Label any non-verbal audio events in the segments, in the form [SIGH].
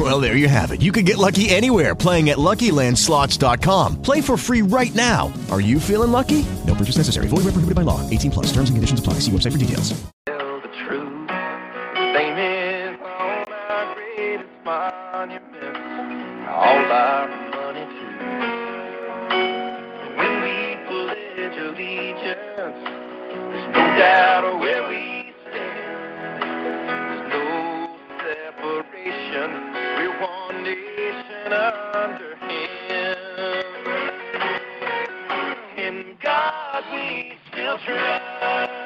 Well, there you have it. You can get lucky anywhere playing at LuckyLandSlots.com. Play for free right now. Are you feeling lucky? No purchase necessary. Void where prohibited by law. 18 plus. Terms and conditions apply. See website for details. Tell the truth. Fame is all our greatest monument. All our money too. When we pledge allegiance, there's no doubt where we under Him. In God we still trust.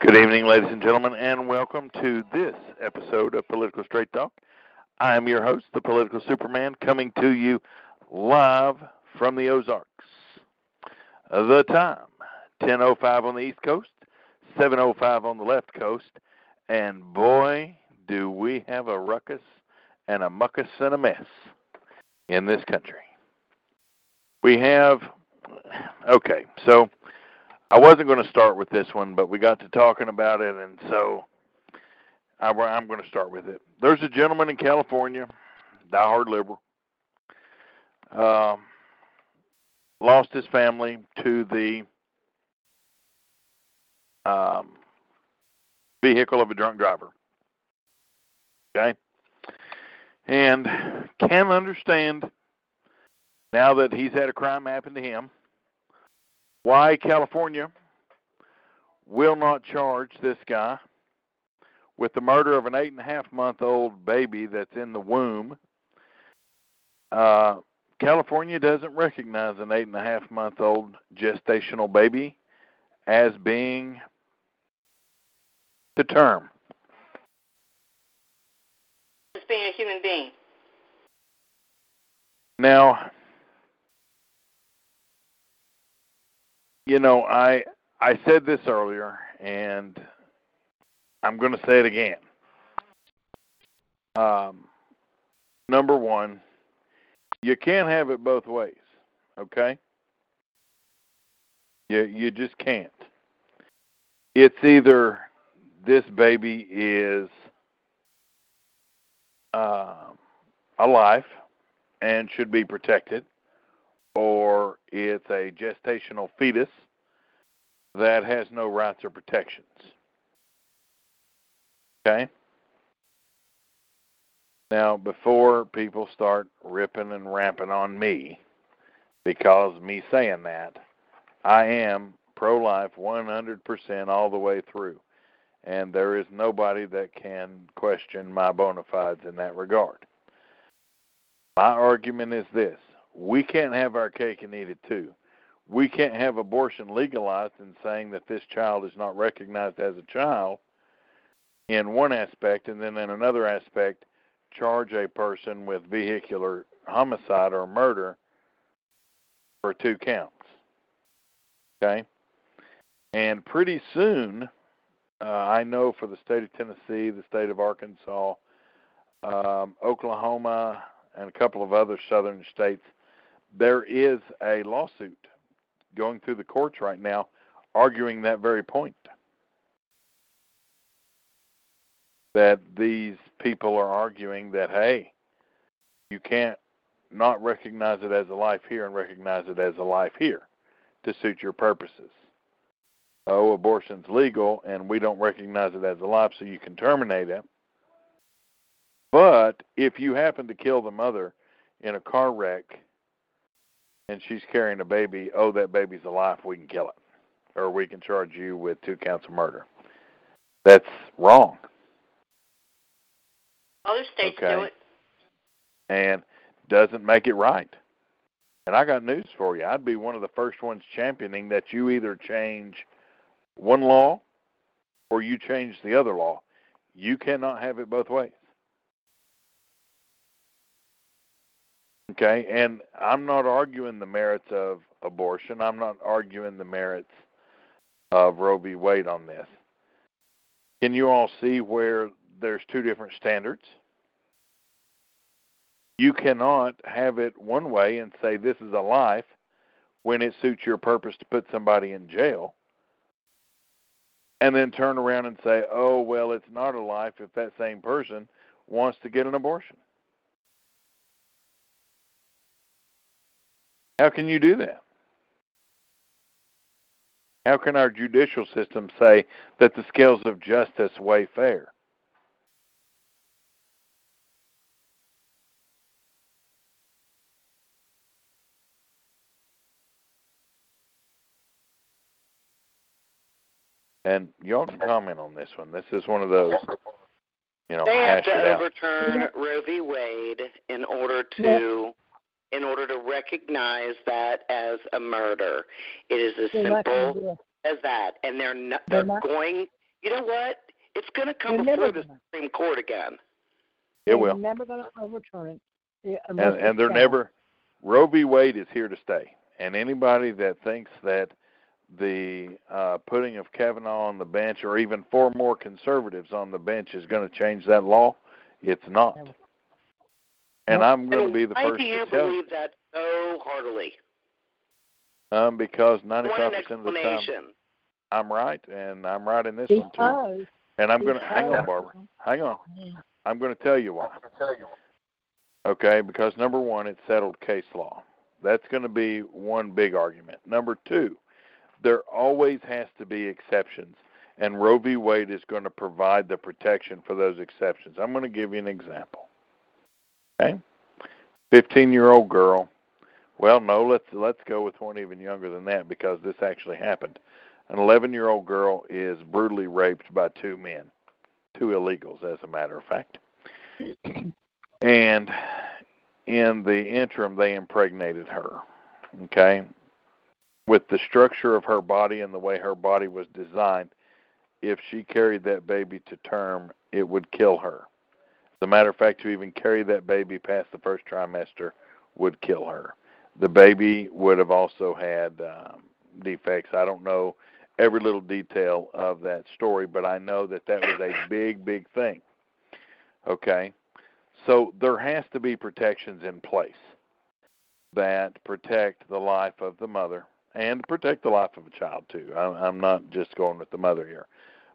Good evening, ladies and gentlemen, and welcome to this episode of Political Straight Talk. I am your host, the Political Superman, coming to you live from the Ozarks. The time, 10.05 on the East Coast, 7.05 on the left coast, and boy, do we have a ruckus and a muckus and a mess in this country. We have, okay, so I wasn't going to start with this one, but we got to talking about it, and so I, I'm going to start with it. There's a gentleman in California, diehard liberal, um, lost his family to the um, vehicle of a drunk driver. Okay? And can understand now that he's had a crime happen to him why California will not charge this guy with the murder of an eight and a half month old baby that's in the womb. Uh, California doesn't recognize an eight and a half month old gestational baby as being the term. Just being a human being. Now, you know, I I said this earlier, and I'm going to say it again. Um, number one, you can't have it both ways. Okay? You you just can't. It's either this baby is uh, alive and should be protected, or it's a gestational fetus that has no rights or protections. Okay? Now, before people start ripping and ramping on me, because me saying that, I am pro life 100% all the way through. And there is nobody that can question my bona fides in that regard. My argument is this we can't have our cake and eat it too. We can't have abortion legalized and saying that this child is not recognized as a child in one aspect, and then in another aspect, charge a person with vehicular homicide or murder for two counts. Okay? And pretty soon, uh, I know for the state of Tennessee, the state of Arkansas, um, Oklahoma, and a couple of other southern states, there is a lawsuit going through the courts right now arguing that very point. That these people are arguing that, hey, you can't not recognize it as a life here and recognize it as a life here to suit your purposes. Oh, abortion's legal and we don't recognize it as a life, so you can terminate it. But if you happen to kill the mother in a car wreck and she's carrying a baby, oh, that baby's alive, we can kill it. Or we can charge you with two counts of murder. That's wrong. Other states Okay. do it. and doesn't make it right. And I got news for you. I'd be one of the first ones championing that you either change one law or you change the other law. You cannot have it both ways. Okay, and I'm not arguing the merits of abortion. I'm not arguing the merits of Roe v. Wade on this. Can you all see where there's two different standards? You cannot have it one way and say this is a life when it suits your purpose to put somebody in jail, and then turn around and say, oh, well, it's not a life if that same person wants to get an abortion. How can you do that? How can our judicial system say that the scales of justice weigh fair? And y'all can comment on this one. This is one of those, you know, They have hash it to out. overturn Roe v. Wade in order to in order to recognize that as a murder. It is as They're simple as that, and they're not, They're they're not- going. You know what? It's going to come They're before the gonna. Supreme Court again. It They're will. never going to overturn it. yeah, and and they're never Roe v. Wade is here to stay. And anybody that thinks that the uh, putting of Kavanaugh on the bench, or even four more conservatives on the bench, is going to change that law, it's not. Never. And I'm going to be the first do you to tell you, believe that so heartily? um, because 95% of the time? I'm right, and I'm right in this one too. And I'm going to hang on, Barbara. Hang on. I'm going to tell you why. Okay, because number one, it's settled case law. That's going to be one big argument. Number two, there always has to be exceptions, and Roe v. Wade is going to provide the protection for those exceptions. I'm going to give you an example. Okay, 15-year-old girl. Well, no, let's let's go with one even younger than that because this actually happened. An 11-year-old girl is brutally raped by two men, two illegals, as a matter of fact. And in the interim, they impregnated her. Okay? With the structure of her body and the way her body was designed, if she carried that baby to term, it would kill her. As a matter of fact, to even carry that baby past the first trimester would kill her. The baby would have also had um, defects. I don't know every little detail of that story, but I know that that was a big, big thing. Okay? So there has to be protections in place that protect the life of the mother and protect the life of a child too. I'm, I'm not just going with the mother here,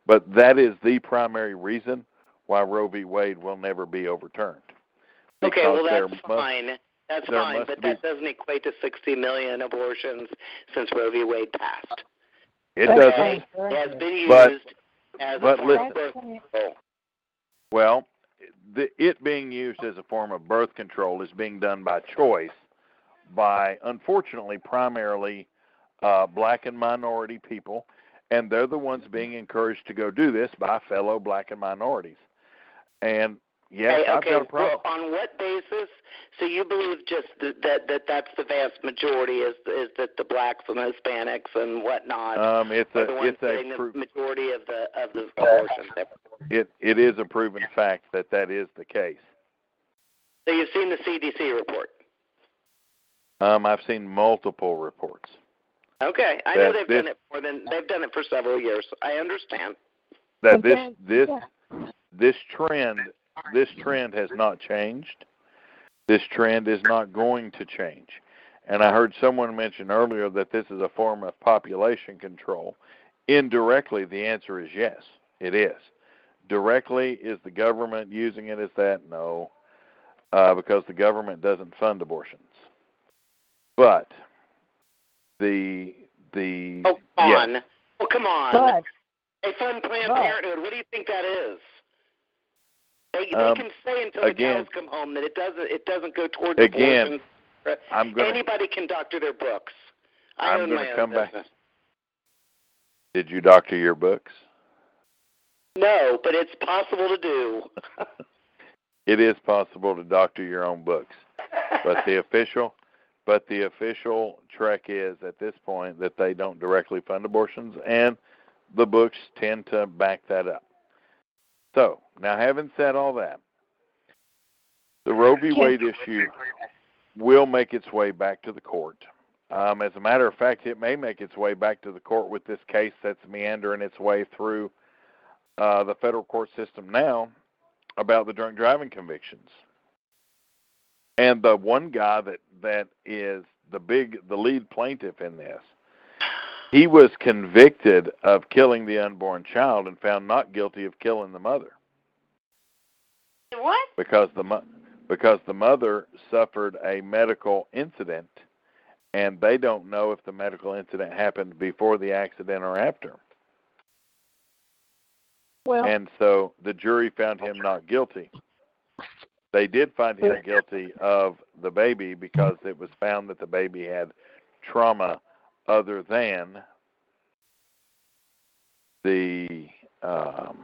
but that is the primary reason why Roe v. Wade will never be overturned. Okay, well that's must- fine. That's fine, but be- that doesn't equate to 60 million abortions since Roe v. Wade passed. It That's doesn't. It has been used But- as but a form listen. of birth control. Well, the, it being used as a form of birth control is being done by choice by, unfortunately, primarily uh, black and minority people, and they're the ones being encouraged to go do this by fellow black and minorities. And yes, okay, I've okay. got a problem. Well, on what basis? So you believe just that that, that that's the vast majority is is that the blacks and Hispanics and whatnot Um, it's the a ones it's a getting pro- the majority of the of the abortions. it it is a proven fact that that is the case. So you've seen the CDC report. Um, I've seen multiple reports. Okay, I know they've this- done it for than they've done it for several years. I understand. that But this this yeah. This trend this trend has not changed. This trend is not going to change. And I heard someone mention earlier that this is a form of population control. Indirectly, the answer is yes, it is. Directly, is the government using it as that? No, uh, because the government doesn't fund abortions. But the the Oh, come yes, on. Oh, come on. But They fund Planned But- Parenthood. What do you think that is? They, they Um, can say until again- the cows come home that it doesn't it doesn't go towards Again, abortion. I'm going. to Anybody can doctor their books. I I'm gonna my own come back- Did you doctor your books? No, but it's possible to do. [LAUGHS] It is possible to doctor your own books, but the [LAUGHS] official, but the official trek is at this point that they don't directly fund abortions, and the books tend to back that up. So now, having said all that, the Roe v. Wade issue will make its way back to the court. Um, as a matter of fact, it may make its way back to the court with this case that's meandering its way through uh, the federal court system now about the drunk driving convictions. And the one guy that that is the big the lead plaintiff in this, he was convicted of killing the unborn child and found not guilty of killing the mother What? because the mo- because the mother suffered a medical incident and they don't know if the medical incident happened before the accident or after. well, And so the jury found him not guilty. They did find him guilty of the baby because it was found that the baby had trauma other than the um,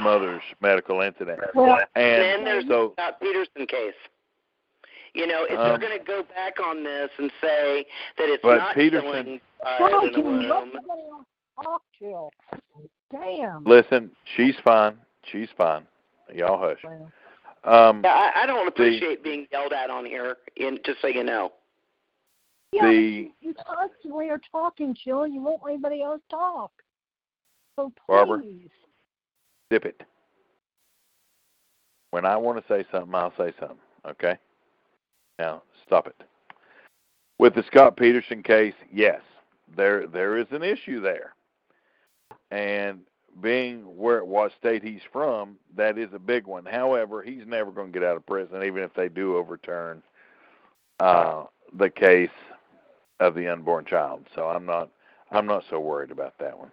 mother's medical incident. well, then And there's so the Scott Peterson case. You know, if Um, they're going to go back on this and say that it's But not Peterson- killing uh, God, in the you womb, talk to? Damn. listen, she's fine. She's fine. Y'all hush. Um, yeah, I, I don't The- appreciate being yelled at on here. In, just so you know. Yeah, The- you constantly are talking, Jill. You won't let anybody else talk. So please. Barbara? Dip it. When I want to say something, I'll say something. Okay. Now stop it. With the Scott Peterson case, yes, there there is an issue there, and being where what state he's from, that is a big one. However, he's never going to get out of prison, even if they do overturn uh, the case of the unborn child. So I'm not I'm not so worried about that one.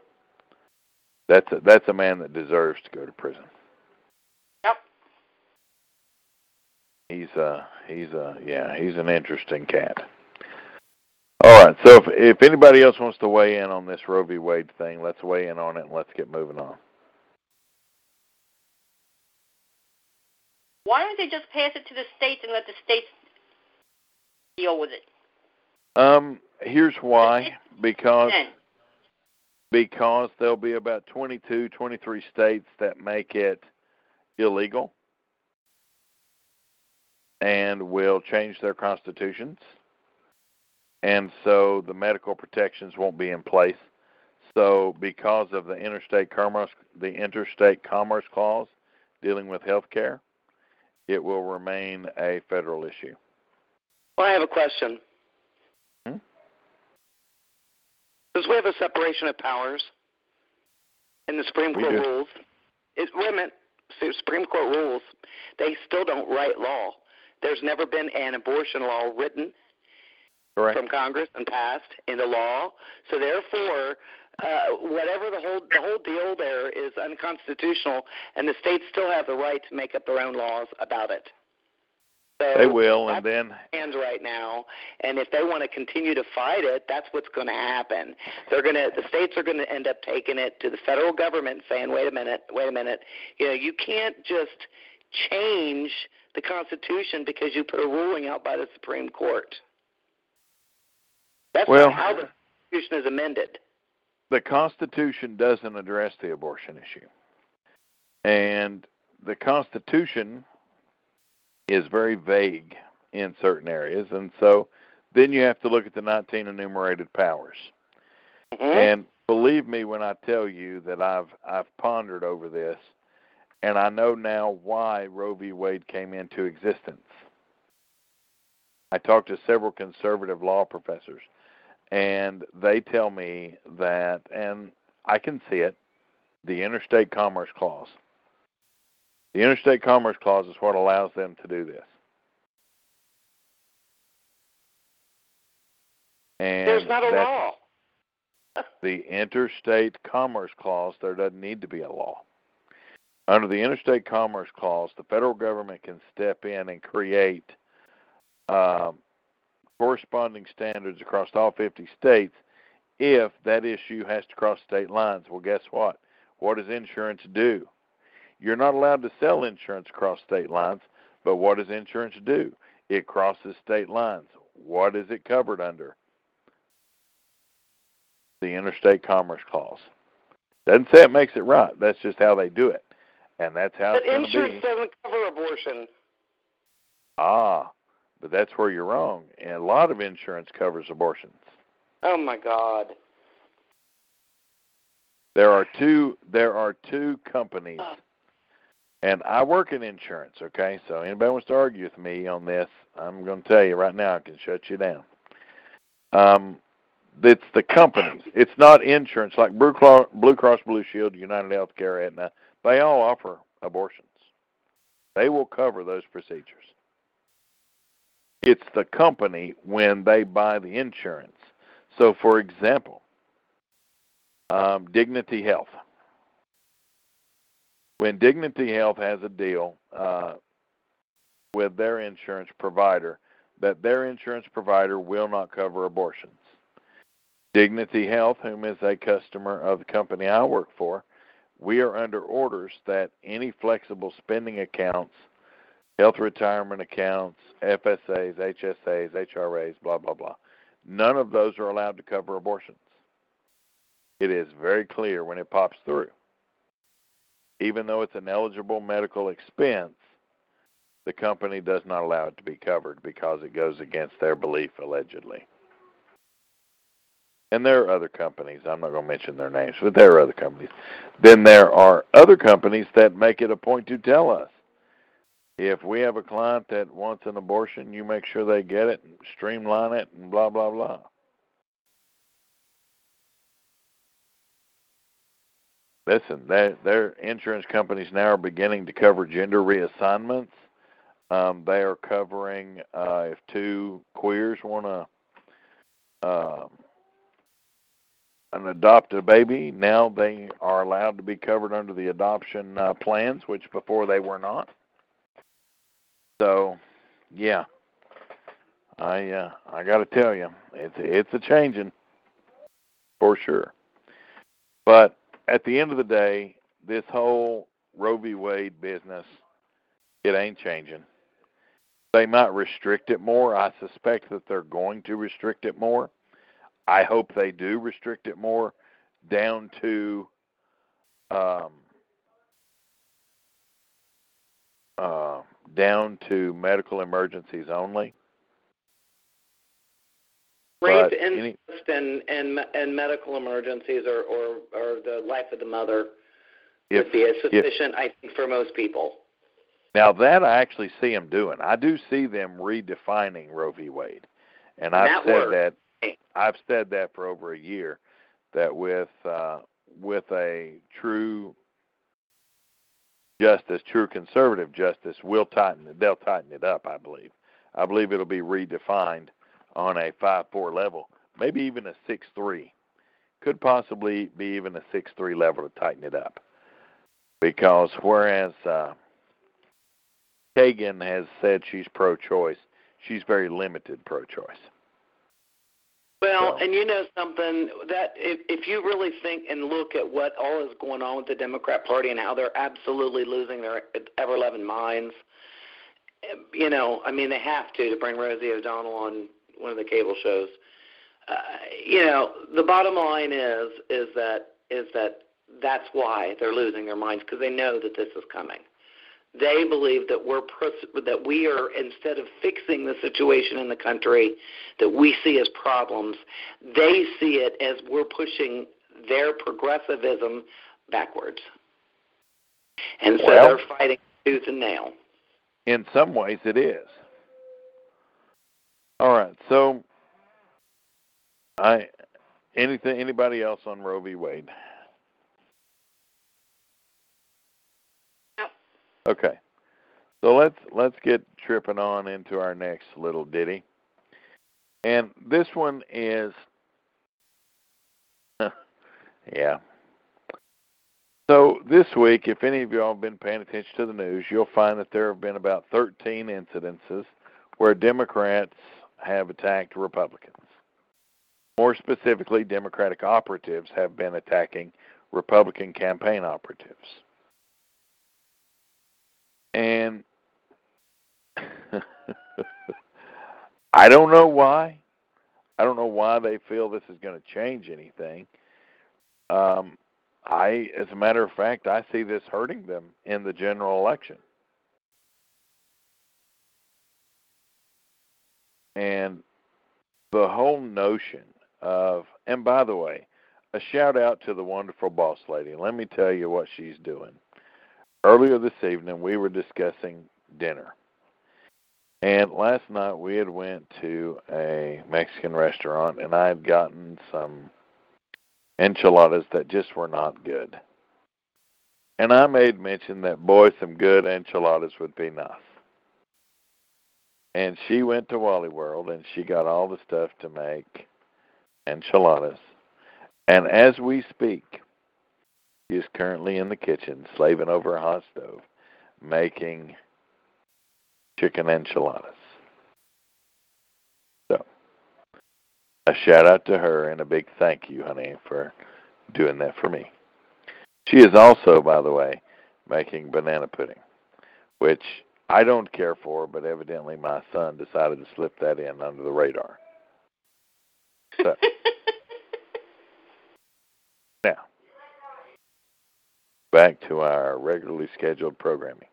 That's a, that's a man that deserves to go to prison. Yep. He's uh he's uh yeah he's an interesting cat. All right, so if if anybody else wants to weigh in on this Roe v. Wade thing, let's weigh in on it and let's get moving on. Why don't they just pass it to the states and let the states deal with it? Um, here's why because because there'll be about 22, 23 states that make it illegal and will change their constitutions. And so the medical protections won't be in place. So because of the interstate commerce the interstate commerce clause dealing with health care, it will remain a federal issue. Well, I have a question. Hmm? Since we have a separation of powers, and the Supreme Court rules, it, a minute, Supreme Court rules, they still don't write law. There's never been an abortion law written Correct? from Congress and passed into law. So therefore, uh, whatever the whole the whole deal there is unconstitutional, and the states still have the right to make up their own laws about it. So They will, and then hands right now, and if they want to continue to fight it, that's what's going to happen. They're going to the states are going to end up taking it to the federal government saying, "Wait a minute, wait a minute, you know, you can't just change the Constitution because you put a ruling out by the Supreme Court." That's Well- how the Constitution is amended. the Constitution doesn't address the abortion issue. And the Constitution is very vague in certain areas. And so then you have to look at the 19 enumerated powers. Mhm. And believe me when I tell you that I've I've pondered over this, and I know now why Roe v. Wade came into existence. I talked to several conservative law professors, and they tell me that, and I can see it, the Interstate Commerce Clause. The Interstate Commerce Clause is what allows them to do this. And There's not a law. [LAUGHS] the Interstate Commerce Clause, there doesn't need to be a law. Under the Interstate Commerce Clause, the federal government can step in and create um, corresponding standards across all 50 states if that issue has to cross state lines. Well, guess what? What does insurance do? You're not allowed to sell insurance across state lines, but what does insurance do? It crosses state lines. What is it covered under? the Interstate Commerce Clause. Doesn't say it makes it right. That's just how they do it, and that's how But insurance be. doesn't cover abortion. Ah, but that's where you're wrong. And a lot of insurance covers abortions. Oh my God. There are two. There are two companies, and I work in insurance. Okay, so anybody wants to argue with me on this, I'm going to tell you right now. I can shut you down. Um, it's the companies. It's not insurance like Blue Cross, Blue Cross Blue Shield, United Healthcare, Aetna. They all offer abortions. They will cover those procedures. It's the company when they buy the insurance. So, for example, um, Dignity Health. When Dignity Health has a deal uh, with their insurance provider, that their insurance provider will not cover abortions. Dignity Health, whom is a customer of the company I work for, we are under orders that any flexible spending accounts, health retirement accounts, FSAs, HSAs, HRAs, blah, blah, blah, none of those are allowed to cover abortions. It is very clear when it pops through. Even though it's an eligible medical expense, the company does not allow it to be covered because it goes against their belief, allegedly. And there are other companies, I'm not going to mention their names, but there are other companies. Then there are other companies that make it a point to tell us if we have a client that wants an abortion, you make sure they get it and streamline it and blah, blah, blah. Listen, their, their insurance companies now are beginning to cover gender reassignments. Um, they are covering uh, if two queers want to um, an adopt a baby, now they are allowed to be covered under the adoption uh, plans, which before they were not. So, yeah, I uh, I got to tell you, it's it's a changing for sure. But at the end of the day, this whole Roe v. Wade business, it ain't changing. They might restrict it more. I suspect that they're going to restrict it more. I hope they do restrict it more down to um, uh, down to medical emergencies only. Rape, any- and and and medical emergencies, or or or the life of the mother If, would be if sufficient, I think, for most people. now that I actually see them doing, I do see them redefining Roe v. Wade, and I've That said works. that I've said that for over a year that with uh, with a true justice, true conservative justice, will tighten it. They'll tighten it up. I believe. I believe it'll be redefined on a five-four level, maybe even a six-three. Could possibly be even a six-three level to tighten it up, because whereas uh, Kagan has said she's pro-choice, she's very limited pro-choice. Well, So- and you know something that if if you really think and look at what all is going on with the Democrat Party and how they're absolutely losing their ever loving minds, you know, I mean they have to to bring Rosie O'Donnell on one of the cable shows. Uh, you know, the bottom line is is that is that that's why they're losing their minds because they know that this is coming. They believe that we're pros- that we are instead of fixing the situation in the country that we see as problems, they see it as we're pushing their progressivism backwards. And so Well- they're fighting tooth and nail. In some ways, it is. All right. So, I anything anybody else on Roe v. Wade? No. Okay. So let's let's get tripping on into our next little ditty. And this one is [LAUGHS] yeah. So this week, if any of y'all have been paying attention to the news, you'll find that there have been about 13 incidences where Democrats have attacked Republicans. More specifically, Democratic operatives have been attacking Republican campaign operatives. And [LAUGHS] I don't know why. I don't know why they feel this is going to change anything. Um, I, as a matter of fact, I see this hurting them in the general election. And the whole notion of, and by the way, a shout out to the wonderful boss lady. Let me tell you what she's doing. Earlier this evening, we were discussing dinner. And last night we had went to a Mexican restaurant and I had gotten some enchiladas that just were not good. And I made mention that boy some good enchiladas would be nice. And she went to Wally World and she got all the stuff to make enchiladas. And as we speak, she is currently in the kitchen slaving over a hot stove making chicken enchiladas. So, a shout out to her and a big thank you, honey, for doing that for me. She is also, by the way, making banana pudding, which I don't care for, but evidently my son decided to slip that in under the radar. So, [LAUGHS] now, back to our regularly scheduled programming.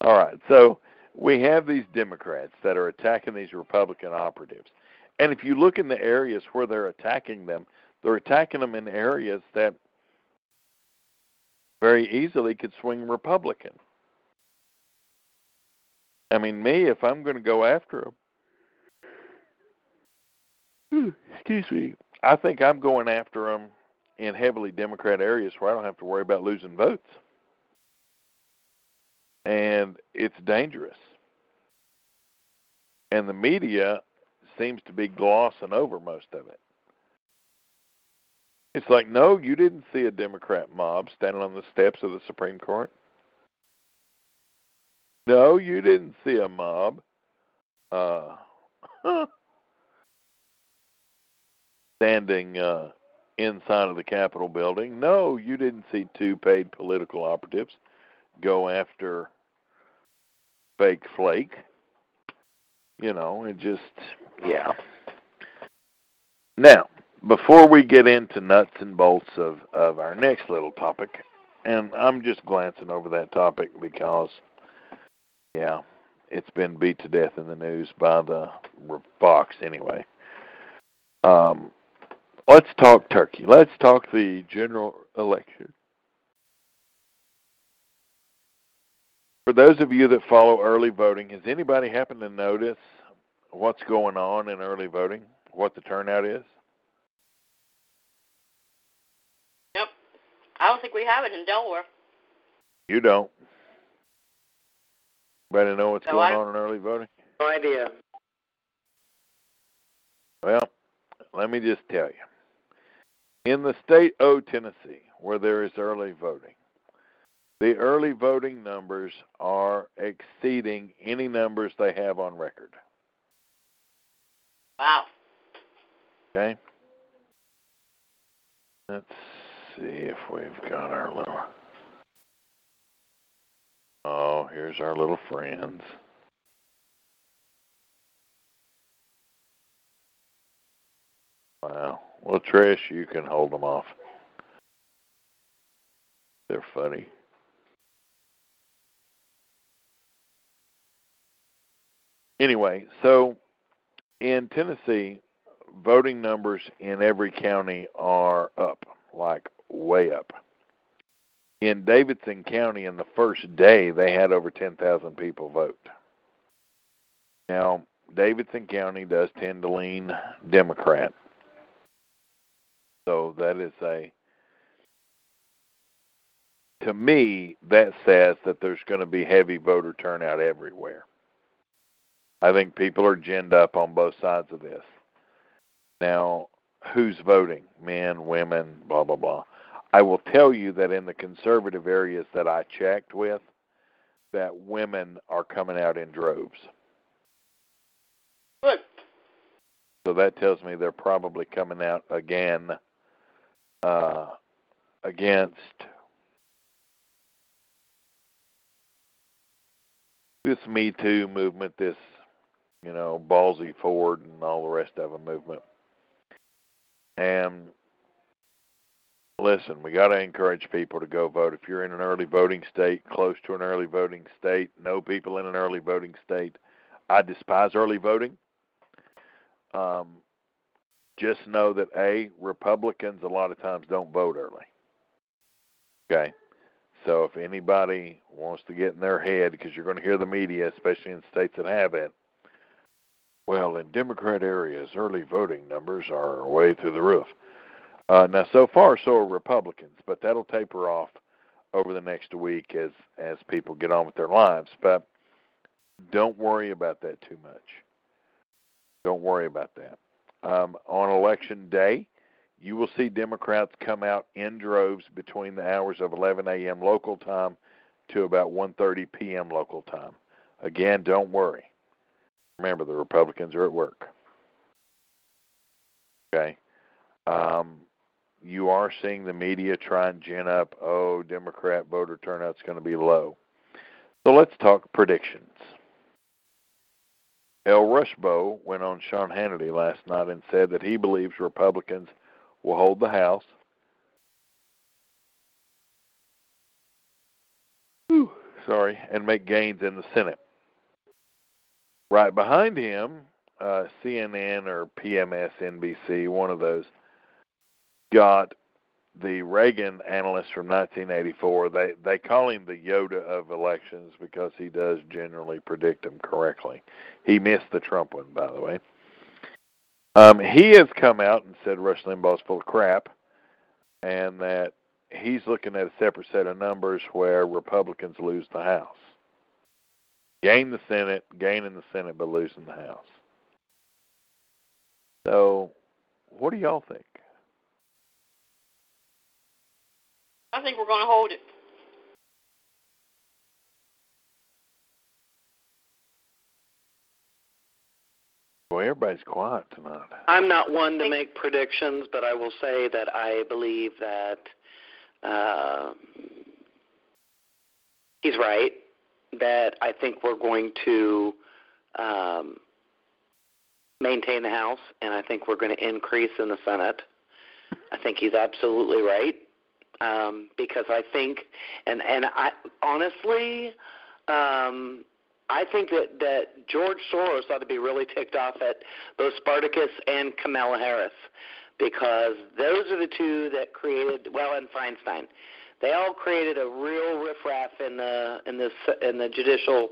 All right, so we have these Democrats that are attacking these Republican operatives. And if you look in the areas where they're attacking them, they're attacking them in areas that very easily could swing Republican. I mean, me, if I'm going to go after them, hmm, excuse me, I think I'm going after them in heavily Democrat areas where I don't have to worry about losing votes. And it's dangerous. And the media seems to be glossing over most of it. It's like, no, you didn't see a Democrat mob standing on the steps of the Supreme Court. No, you didn't see a mob. Uh, [LAUGHS] standing uh, inside of the Capitol building. No, you didn't see two paid political operatives go after fake flake. You know, it just, yeah. Now, before we get into nuts and bolts of, of our next little topic, and I'm just glancing over that topic because, yeah, it's been beat to death in the news by the Fox anyway. Um, let's talk Turkey. Let's talk the general election. For those of you that follow early voting, has anybody happened to notice what's going on in early voting? What the turnout is? Nope. I don't think we have it in Delaware. You don't. Anybody know what's No, going I- on in early voting? No idea. Well, let me just tell you. In the state of Tennessee, where there is early voting, the early voting numbers are exceeding any numbers they have on record. Wow. Okay? Let's see if we've got our little. Oh, here's our little friends. Wow. Well, Trish, you can hold them off. They're funny. Anyway, so in Tennessee, voting numbers in every county are up, like way up. In Davidson County, in the first day, they had over 10,000 people vote. Now, Davidson County does tend to lean Democrat. So that is a, to me, that says that there's going to be heavy voter turnout everywhere. I think people are ginned up on both sides of this. Now, who's voting? Men, women, blah, blah, blah. I will tell you that in the conservative areas that I checked with, that women are coming out in droves. Good. So that tells me they're probably coming out again uh, against this Me Too movement, this you know Blasey Ford and all the rest of them movement. And listen, we got to encourage people to go vote. If you're in an early voting state, close to an early voting state, know people in an early voting state. I despise early voting. Um, just know that a Republicans a lot of times don't vote early. Okay, so if anybody wants to get in their head, because you're going to hear the media, especially in states that have it, well, in Democrat areas, early voting numbers are way through the roof. Uh, now, so far, so are Republicans, but that'll taper off over the next week as as people get on with their lives. But don't worry about that too much. Don't worry about that. Um, on election day, you will see Democrats come out in droves between the hours of 11 a.m. local time to about 1:30 p.m. local time. Again, don't worry. Remember, the Republicans are at work. Okay. Um, you are seeing the media try and gin up, oh, Democrat voter turnout's going to be low. So let's talk predictions. El Rushbo went on Sean Hannity last night and said that he believes Republicans will hold the House. Whew, sorry, and make gains in the Senate. Right behind him, uh, CNN or PMS NBC, one of those, got the Reagan analyst from 1984. They they call him the Yoda of elections because he does generally predict them correctly. He missed the Trump one, by the way. Um, he has come out and said Rush Limbaugh's full of crap, and that he's looking at a separate set of numbers where Republicans lose the House, gain the Senate, gain in the Senate, but losing the House. So, what do y'all think? I think we're going to hold it. Well, everybody's quiet tonight. I'm not one to make predictions, but I will say that I believe that uh, he's right. That I think we're going to um, maintain the House, and I think we're going to increase in the Senate. I think he's absolutely right um, because I think, and and I honestly, um, I think that that George Soros ought to be really ticked off at both Spartacus and Kamala Harris because those are the two that created well and Feinstein. They all created a real riffraff in the in this in the judicial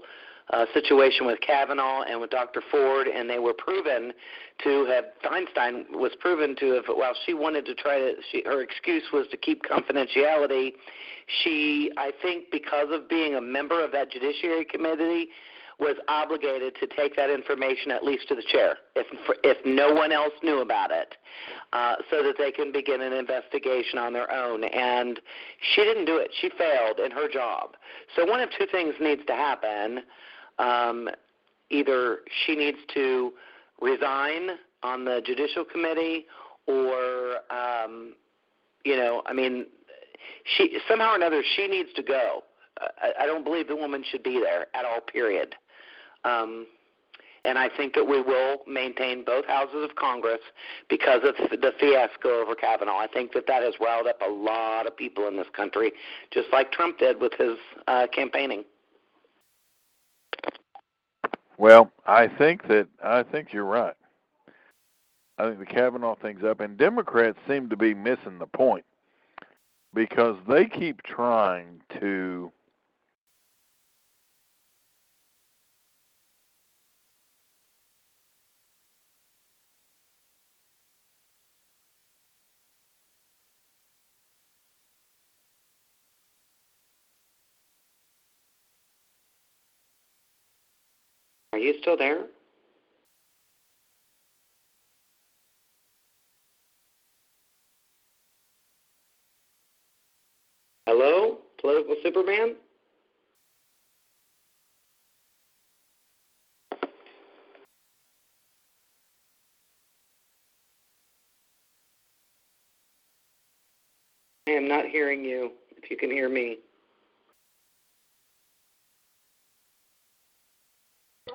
uh, situation with Kavanaugh and with Dr. Ford, and they were proven to have Feinstein was proven to have. While she wanted to try to, she, her excuse was to keep confidentiality. She, I think, because of being a member of that Judiciary Committee, was obligated to take that information at least to the chair, if if no one else knew about it, uh, so that they can begin an investigation on their own. And she didn't do it; she failed in her job. So one of two things needs to happen um, either she needs to resign on the judicial committee or um, you know i mean she somehow or another she needs to go I, I don't believe the woman should be there at all period um, and I think that we will maintain both houses of Congress because of the fiasco over Kavanaugh. I think that that has riled up a lot of people in this country, just like Trump did with his uh, campaigning. Well, I think that I think you're right. I think the Kavanaugh thing's up, and Democrats seem to be missing the point because they keep trying to Are you still there? Hello, political Superman? I am not hearing you, if you can hear me.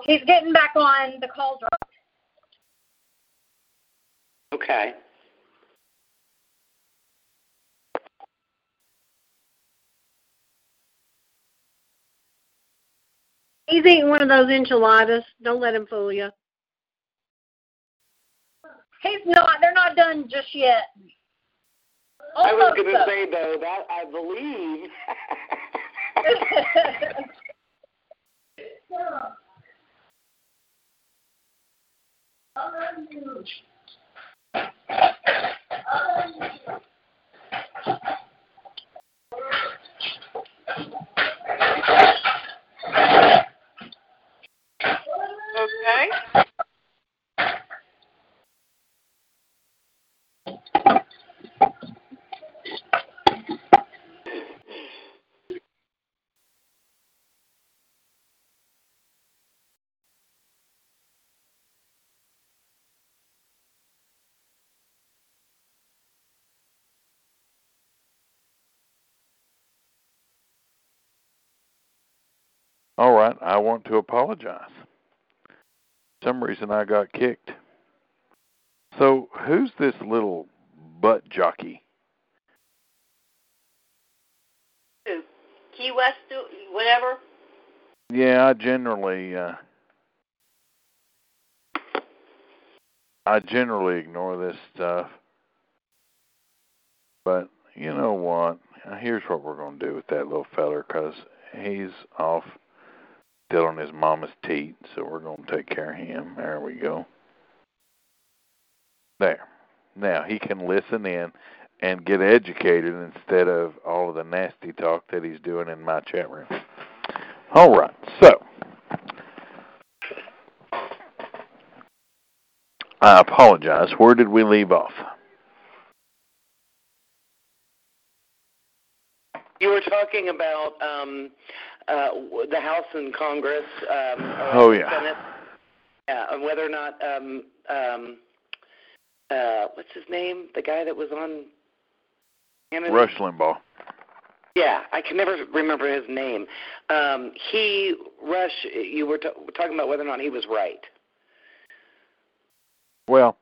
He's getting back on the call drop. Okay. He's eating one of those enchiladas. Don't let him fool you. He's not. They're not done just yet. I was going to though. say though that I believe. [LAUGHS] [LAUGHS] [LAUGHS] Okay. All right, I want to apologize. For some reason I got kicked. So, who's this little butt jockey? Who? Key West, whatever. Yeah, I generally uh I generally ignore this stuff. But you know what? Here's what we're going to do with that little feller cuz he's off stealing his mama's teat, so we're going to take care of him. There we go. There. Now he can listen in and get educated instead of all of the nasty talk that he's doing in my chat room. All right. So, I apologize. Where did we leave off? You were talking about um, uh, the House and Congress. Um, Oh, yeah. Senate, yeah, and whether or not um, um, uh, what's his name? The guy that was on. Hannity? Rush Limbaugh. Yeah, I can never remember his name. Um, he Rush. You were t- talking about whether or not he was right. Well,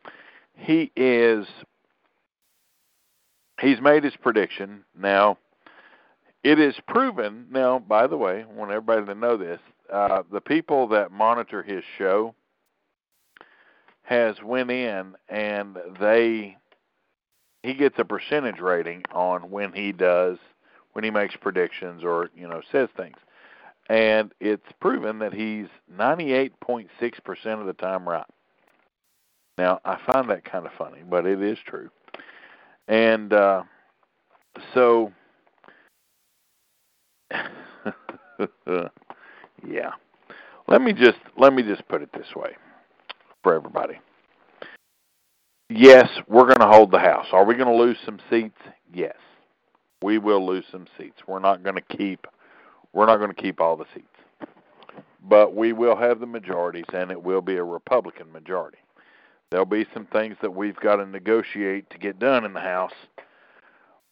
he is. He's made his prediction. Now, it is proven. Now, by the way, I want everybody to know this. Uh, the people that monitor his show has went in and they he gets a percentage rating on when he does when he makes predictions or you know says things and it's proven that he's 98.6% of the time right now i find that kind of funny but it is true and uh so [LAUGHS] yeah. Let me just let me just put it this way for everybody. Yes we're going to hold the house. Are we going to lose some seats? Yes. We will lose some seats. We're not going to keep we're not going to keep all the seats. But we will have the majorities and it will be a republican majority. There'll be some things that we've got to negotiate to get done in the house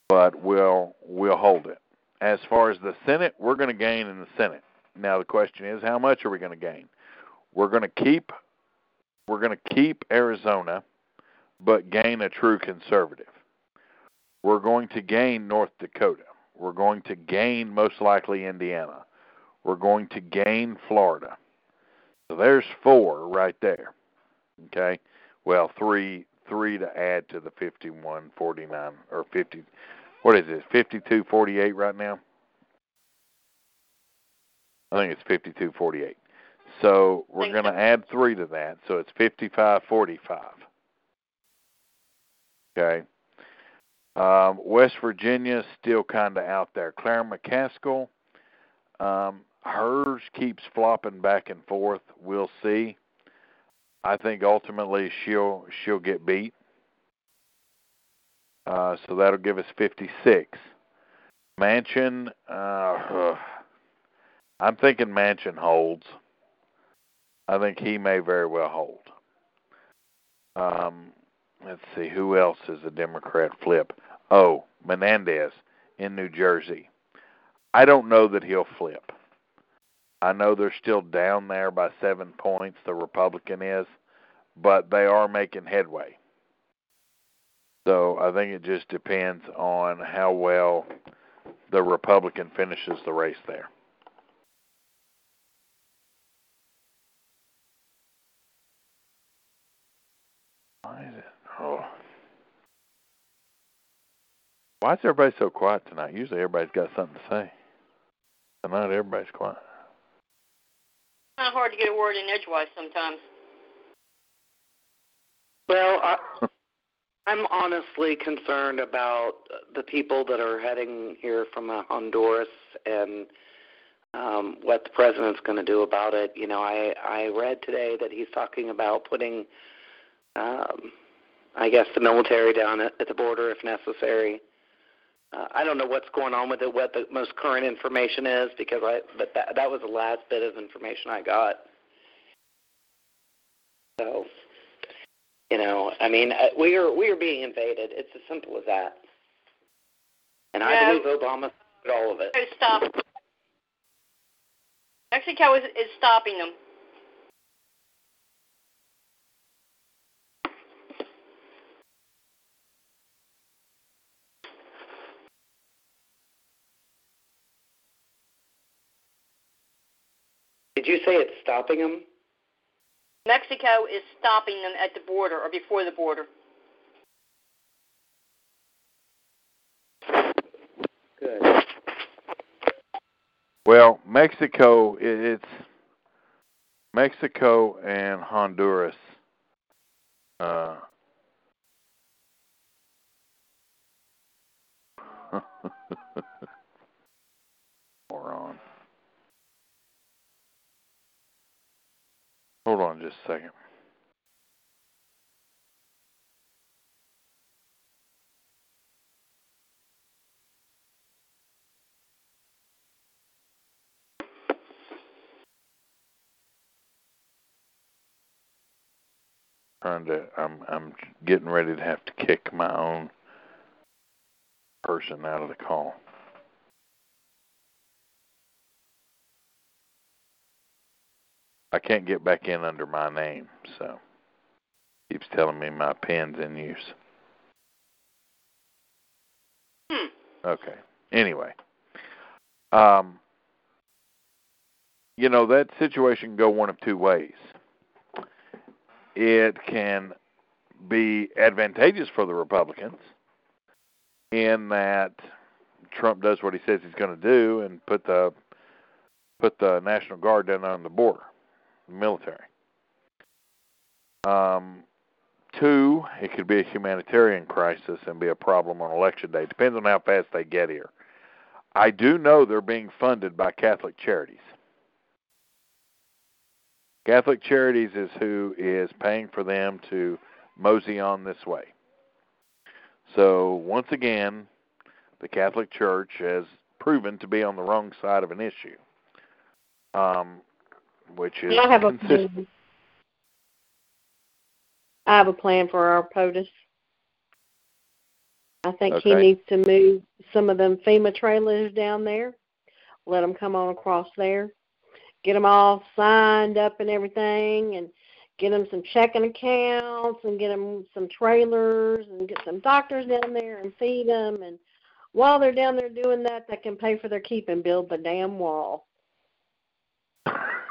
but we'll we'll hold it as far as the senate we're going to gain in the senate. Now the question is how much are we going to gain? We're going to keep we're going to keep arizona but gain a true conservative. We're going to gain north dakota. We're going to gain most likely indiana. We're going to gain florida. So there's four right there okay? Well three three to add to the fifty-one forty-nine or fifty. What is it? Fifty-two forty-eight right now. I think it's fifty-two forty-eight. So we're going to add three to that, so it's fifty-five forty-five. Okay. Um, West Virginia still kind of out there. Claire McCaskill, um, hers keeps flopping back and forth. We'll see. I think ultimately she'll she'll get beat. Uh, so that'll give us 56. Manchin, uh, [SIGHS] I'm thinking Manchin holds. I think he may very well hold. Um, let's see who else is a Democrat flip. Oh, Menendez in New Jersey. I don't know that he'll flip. I know they're still down there by seven points, the Republican is, but they are making headway. So I think it just depends on how well the Republican finishes the race there. Why is it? Oh. Why is everybody so quiet tonight? Usually everybody's got something to say. Tonight everybody's quiet. Kind of hard to get a word in edgewise sometimes. Well, I, [LAUGHS] I'm honestly concerned about the people that are heading here from uh, Honduras and um, what the president's going to do about it. You know, I I read today that he's talking about putting, um, I guess, the military down at, at the border if necessary. Uh, I don't know what's going on with it, what the most current information is, because I but that that was the last bit of information I got. So, you know, I mean, uh, we are we are being invaded. It's as simple as that. And I believe Obama did all of it. Stop. Mexico is, is stopping them. Did you say it's stopping them? Mexico is stopping them at the border or before the border. Good. Well, Mexico, it's Mexico and Honduras. Uh, [LAUGHS] Hold on just a second. trying to I'm I'm getting ready to have to kick my own person out of the call. I can't get back in under my name, so keeps telling me my pen's in use. Hmm. Okay. Anyway, um, you know that situation can go one of two ways. It can be advantageous for the Republicans in that Trump does what he says he's going to do and put the put the National Guard down on the border, military. Um, two, it could be a humanitarian crisis and be a problem on election day. Depends on how fast they get here. I do know they're being funded by Catholic Charities. Catholic Charities is who is paying for them to mosey on this way. So, once again, the Catholic Church has proven to be on the wrong side of an issue, um, which is I have a consistent. plan. I have a plan for our POTUS. I think he needs to move some of them FEMA trailers down there. Let them come on across there. Get them all signed up and everything, and get them some checking accounts, and get them some trailers, and get some doctors down there and feed them. And while they're down there doing that, they can pay for their keep and build the damn wall. [LAUGHS]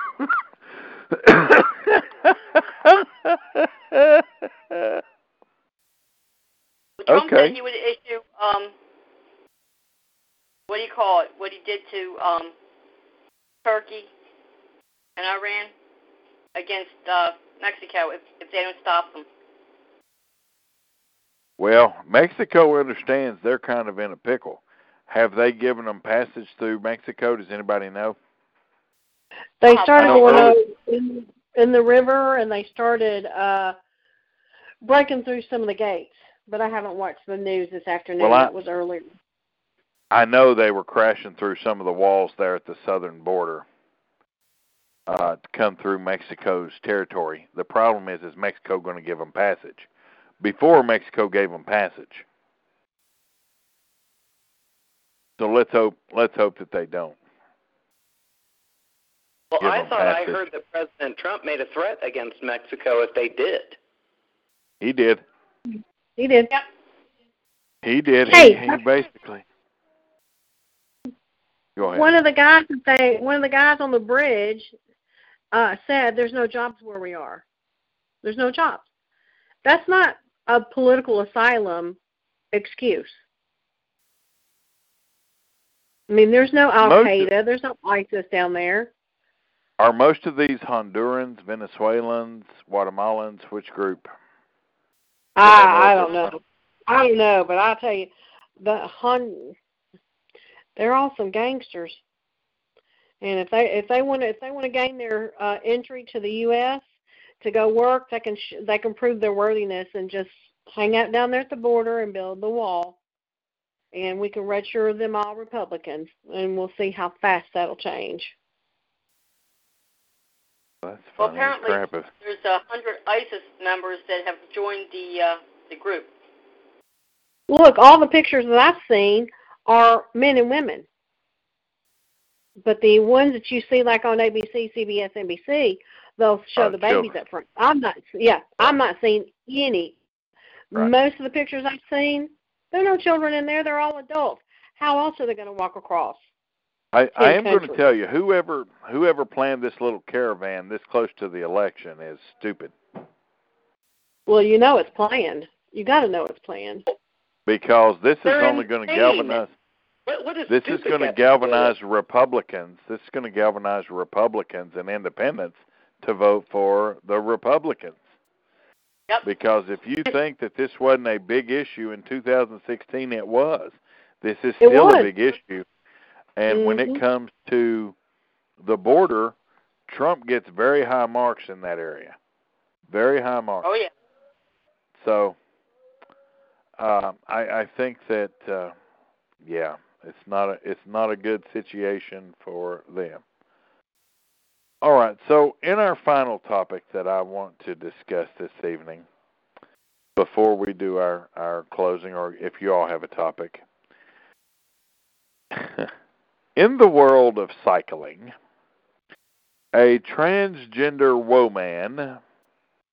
Trump okay. said he would issue um, what do you call it? What he did to um, Turkey and Iran against uh, Mexico if if they don't stop them. Well, Mexico understands they're kind of in a pickle. Have they given them passage through Mexico? Does anybody know? They started going out in, in the river and they started uh breaking through some of the gates. But I haven't watched the news this afternoon. Well, I- that was earlier. I know they were crashing through some of the walls there at the southern border uh, to come through Mexico's territory. The problem is, is Mexico going to give them passage? Before Mexico gave them passage, so let's hope let's hope that they don't. Well, I them thought I heard that President Trump made a threat against Mexico if they did. He did. He did. Yep. He did. Hey. He, he basically. Go ahead. One of the guys that they one of the guys on the bridge uh said there's no jobs where we are. There's no jobs. That's not a political asylum excuse. I mean, there's no Al Qaeda, there's no ISIS down there. Are most of these Hondurans, Venezuelans, Guatemalans? Which group? I I don't know. I don't know, but I'll tell you, the Hun, they're all some gangsters. And if they if they want to if they want to gain their uh, entry to the U.S. to go work, they can sh- they can prove their worthiness and just hang out down there at the border and build the wall. And we can register them all Republicans, and we'll see how fast that'll change. That's Well, funny as apparently crap. There's a hundred ISIS members that have joined the uh, the group. Look, all the pictures that I've seen are men and women. But the ones that you see like on ABC, CBS, NBC, they'll show Are the babies children. up front. I'm not yeah, I'm not seeing any. Right. Most of the pictures I've seen, there are no children in there, they're all adults. How else are they going to walk across? I, I am going to tell you, whoever whoever planned this little caravan this close to the election is stupid Well, you know it's planned. You got to know it's planned. because this is They're only going to galvanize. What, what is This is going to galvanize Republicans. This is going to galvanize Republicans and independents to vote for the Republicans. Yep. Because if you think that this wasn't a big issue in 2016, it was. This is still a big issue. And when it Mhm. comes to the border, Trump gets very high marks in that area. Very high marks. Oh yeah. So uh, I, I think that uh, yeah, it's not a it's not a good situation for them. All right, so in our final topic that I want to discuss this evening, before we do our, our closing, or if you all have a topic, [LAUGHS] in the world of cycling, a transgender woman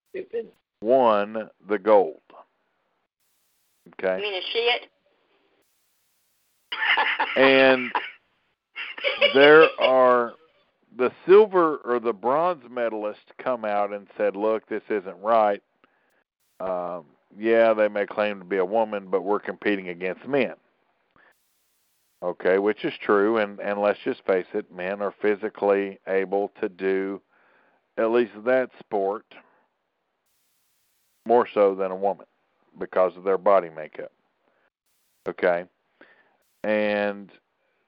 Stupid. won the gold. Okay. You mean a she it? And there are the silver or the bronze medalists come out and said, "Look, this isn't right. Um, yeah, they may claim to be a woman, but we're competing against men." Okay, which is true, and and let's just face it, men are physically able to do at least that sport more so than a woman because of their body makeup. Okay. And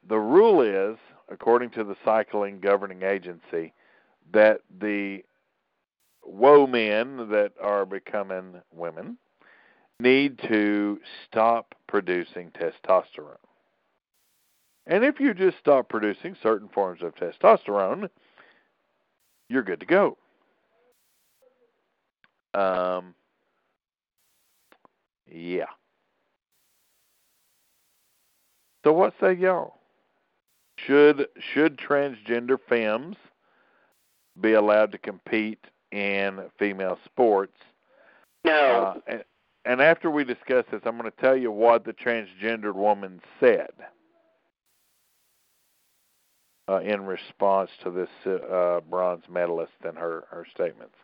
the rule is, according to the cycling governing agency, that the woe men that are becoming women need to stop producing testosterone. And if you just stop producing certain forms of testosterone, you're good to go. Um, yeah. So what say y'all? Should should transgender femmes be allowed to compete in female sports? No. Uh, and, and after we discuss this, I'm going to tell you what the transgendered woman said uh, in response to this uh, bronze medalist and her, her statements.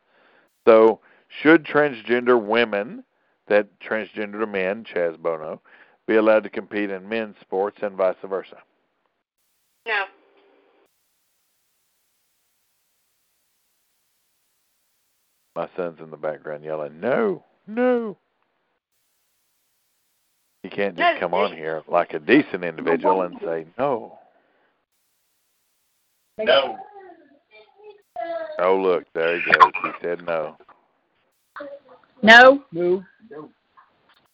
So, should transgender women that transgender men, Chaz Bono, be allowed to compete in men's sports and vice versa? No. My son's in the background yelling, "No, no!" You can't just come on here like a decent individual and say no. No. Oh, look, there he goes. He said no. No. No.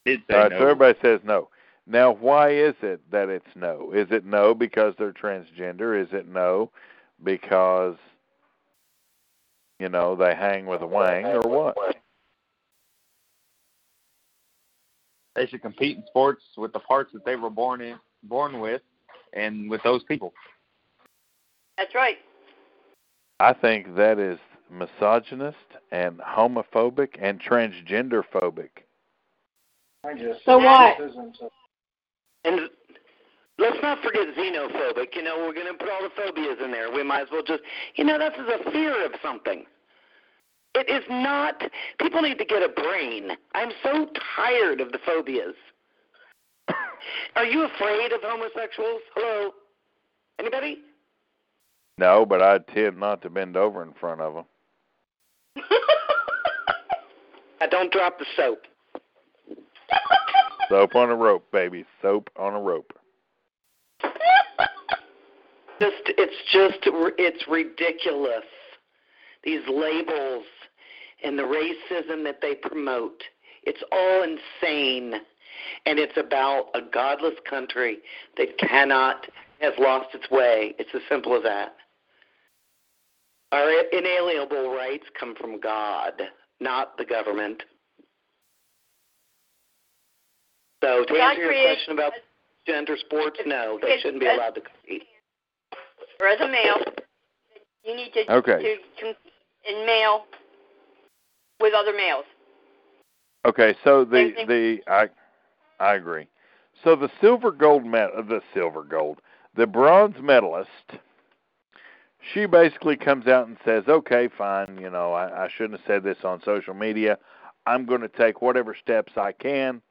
Did say All right, no. so everybody says no. Now, why is it that it's no? Is it no because they're transgender? Is it no because you know they hang with a wang or what? They should compete in sports with the parts that they were born in, born with, and with those people. That's right. I think that is misogynist and homophobic and transgender phobic. So what? And let's not forget xenophobic. You know, we're going to put all the phobias in there. We might as well just, you know, that's a fear of something. It is not. People need to get a brain. I'm so tired of the phobias. [COUGHS] Are you afraid of homosexuals? Hello? Anybody? No, but I tend not to bend over in front of them. I [LAUGHS] don't drop the soap. [LAUGHS] Soap on a rope, baby. Soap on a rope. [LAUGHS] Just, it's just, it's ridiculous. These labels and the racism that they promote. It's all insane. And it's about a godless country that cannot, has lost its way. It's as simple as that. Our inalienable rights come from God, not the government. So to God answer your created- question about gender sports, no, they shouldn't be allowed to compete. Or as a male, you need to Okay. to compete in male with other males. Okay, so the the I I agree. So the silver gold med the silver gold the bronze medalist. She basically comes out and says, "Okay, fine. You know, I, I shouldn't have said this on social media. I'm going to take whatever steps I can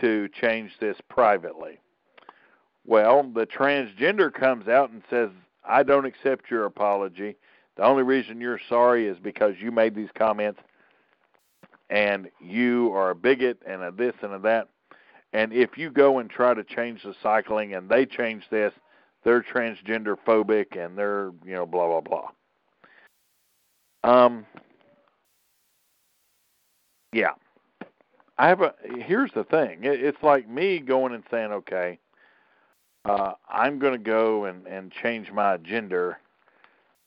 to change this privately." Well, the transgender comes out and says, "I don't accept your apology. The only reason you're sorry is because you made these comments and you are a bigot and a this and a that. And if you go and try to change the cycling and they change this, they're transgender phobic and they're, you know, blah blah blah. Um yeah. I have a here's the thing. It, it's like me going and saying, "Okay, uh I'm going to go and and change my gender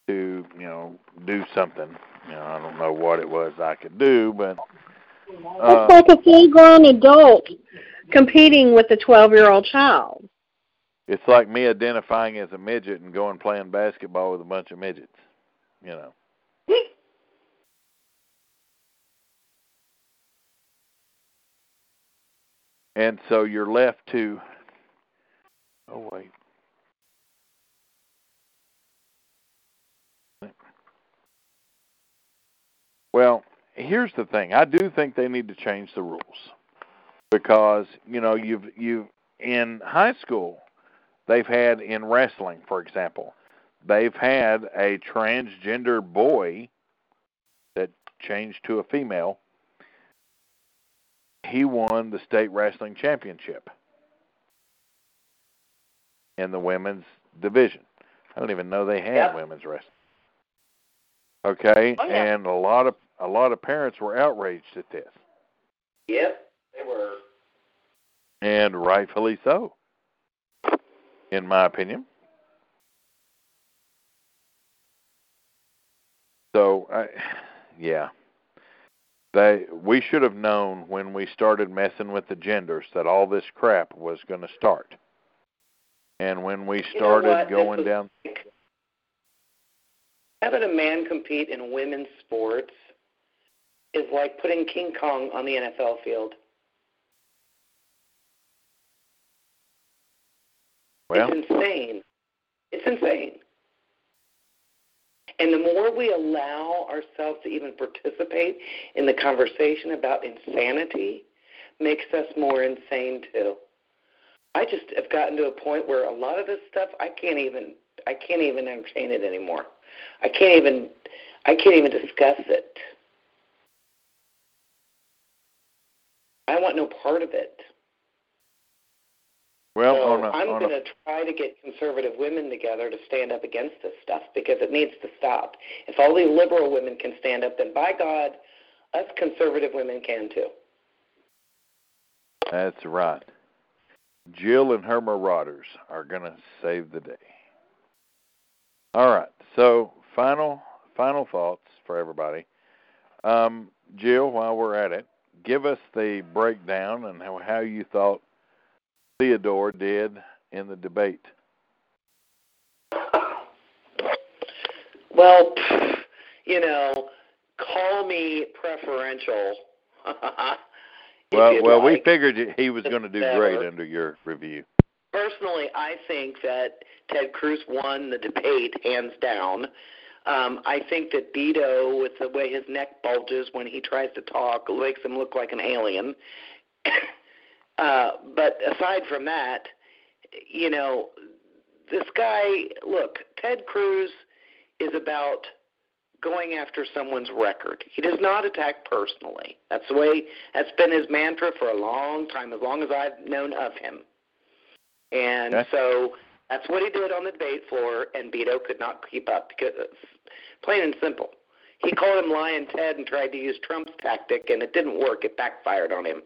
to, you know, do something. You know, I don't know what it was I could do, but uh, It's like a full grown adult competing with a 12 year old child. It's like me identifying as a midget and going playing basketball with a bunch of midgets. You know. [LAUGHS] And so you're left to Oh wait. Well, here's the thing. I do think they need to change the rules because you know you've you've in high school they've had in wrestling, for example, they've had a transgender boy that changed to a female. He won the state wrestling championship in the women's division. I don't even know they had Yep. women's wrestling. Okay, Oh, yeah. and a lot of a lot of parents were outraged at this, Yep, they were. and rightfully so, in my opinion. So, I, yeah, they we should have known when we started messing with the genders that all this crap was going to start, and when we You know started going down. like- Having a man compete in women's sports is like putting King Kong on the NFL field. Well, it's insane. It's insane. And the more we allow ourselves to even participate in the conversation about insanity, makes us more insane too. I just have gotten to a point where a lot of this stuff I can't even I can't even entertain it anymore. I can't even I can't even discuss it. I want no part of it. Well, so on a, I'm going to try to get conservative women together to stand up against this stuff because it needs to stop. If all these liberal women can stand up, then by God, us conservative women can too. that's right. Jill and her marauders are going to save the day. All right. So, final final thoughts for everybody. Um, Jill, while we're at it, give us the breakdown and how, how you thought Theodore did in the debate. Well, you know, call me preferential. [LAUGHS] Well, well, we like. figured he was going to do great under your review. Personally, I think that Ted Cruz won the debate hands down. Um, I think that Beto, with the way his neck bulges when he tries to talk, makes him look like an alien. [LAUGHS] uh, but aside from that, you know, this guy, look, Ted Cruz is about going after someone's record. He does not attack personally. That's the way that's been his mantra for a long time, as long as I've known of him. And Okay. so that's what he did on the debate floor, and Beto could not keep up because plain and simple. He called him Lyin' Ted and tried to use Trump's tactic, and it didn't work. It backfired on him.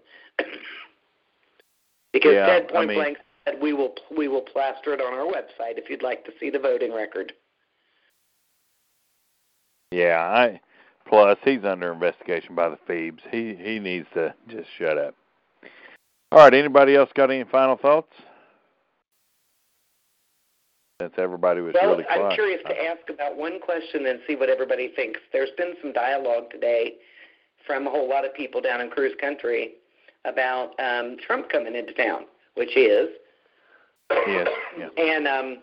Because Yeah, Ted I point mean- blank said, "We will we will plaster it on our website if you'd like to see the voting record." Yeah, I. Plus, he's under investigation by the Phoebes. He he needs to just shut up. All right. Anybody else got any final thoughts? Since everybody was Well, really quiet. I'm curious to ask about one question and see what everybody thinks. There's been some dialogue today from a whole lot of people down in Cruz Country about um, Trump coming into town, which he is. Yes. Yeah. [COUGHS] And um,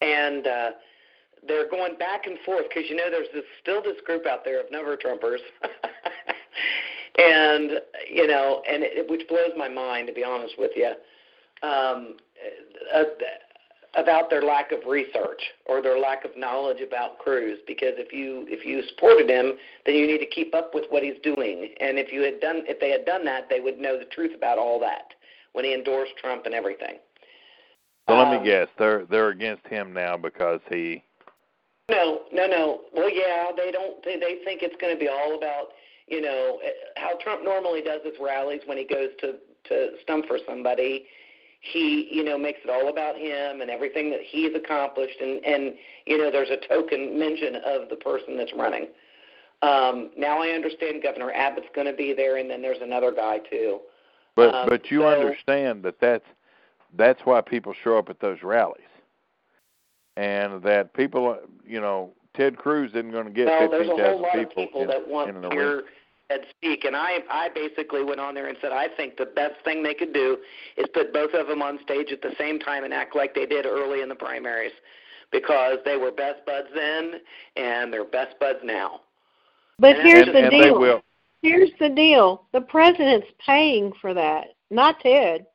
and uh, they're going back and forth because you know there's this, still this group out there of never Trumpers, [LAUGHS] and you know, and it, which blows my mind to be honest with you, um, uh, about their lack of research or their lack of knowledge about Cruz. Because if you if you supported him, then you need to keep up with what he's doing, and if you had done if they had done that, they would know the truth about all that when he endorsed Trump and everything. So let Um, me guess. They're they're against him now because he. No, no, no. Well, yeah, they don't. They, they think it's going to be all about you know eh, how Trump normally does his rallies when he goes to to stump for somebody. He you know makes it all about him and everything that he's accomplished, and and you know there's a token mention of the person that's running. Um, now I understand Governor Abbott's going to be there, and then there's another guy too. But Um, but you so- understand that that's that's why people show up at those rallies, and that people, you know, Ted Cruz isn't going to get well, there's fifteen a whole thousand lot of people, people in, that want in an arena. Ed speak, and I, I basically went on there and said I think the best thing they could do is put both of them on stage at the same time and act like they did early in the primaries, because they were best buds then and they're best buds now. But And- here's and, the and deal. they will. Here's the deal. The president's paying for that, not Ted.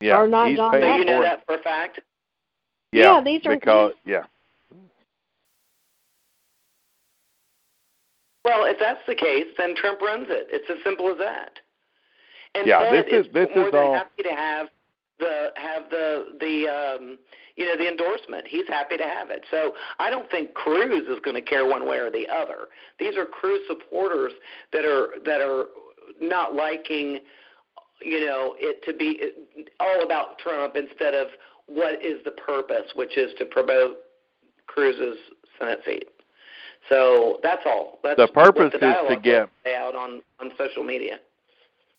Yeah, Or not he's John paying So you know it. that for a fact. Yeah, Yeah, these are because yeah. Well, if that's the case, then Trump runs it. It's as simple as that. And Yeah, Ted this is- this more is than all- happy to have the have the the um you know the endorsement. He's happy to have it. So I don't think Cruz is going to care one way or the other. These are Cruz supporters that are that are not liking you know it to be all about Trump instead of what is the purpose, which is to promote Cruz's Senate seat. So that's all. That's The purpose what is to get- out on on social media.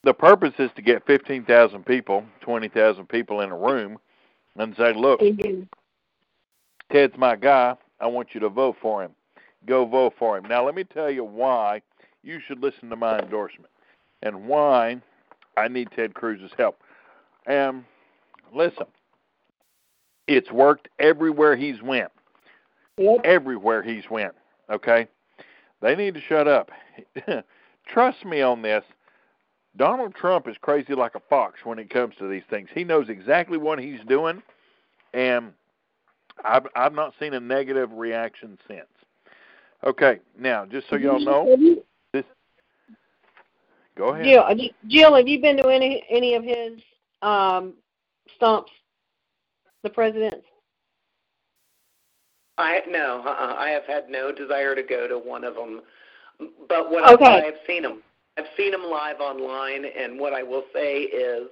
The purpose is to get fifteen thousand people, twenty thousand people in a room, and say, "Look, Ted's my guy. I want you to vote for him. Go vote for him." Now, let me tell you why you should listen to my endorsement and why I need Ted Cruz's help. Um, listen, it's worked everywhere he's went. Everywhere he's went. Okay, they need to shut up. [LAUGHS] Trust me on this. Donald Trump is crazy like a fox when it comes to these things. He knows exactly what he's doing, and I've I've not seen a negative reaction since. Okay, now just so y'all know, this. Go ahead. Jill, Jill, have you been to any any of his um, stumps? The president's. I no, uh-uh. I have had no desire to go to one of them. But what okay. I, I've seen them, I've seen them live online, and what I will say is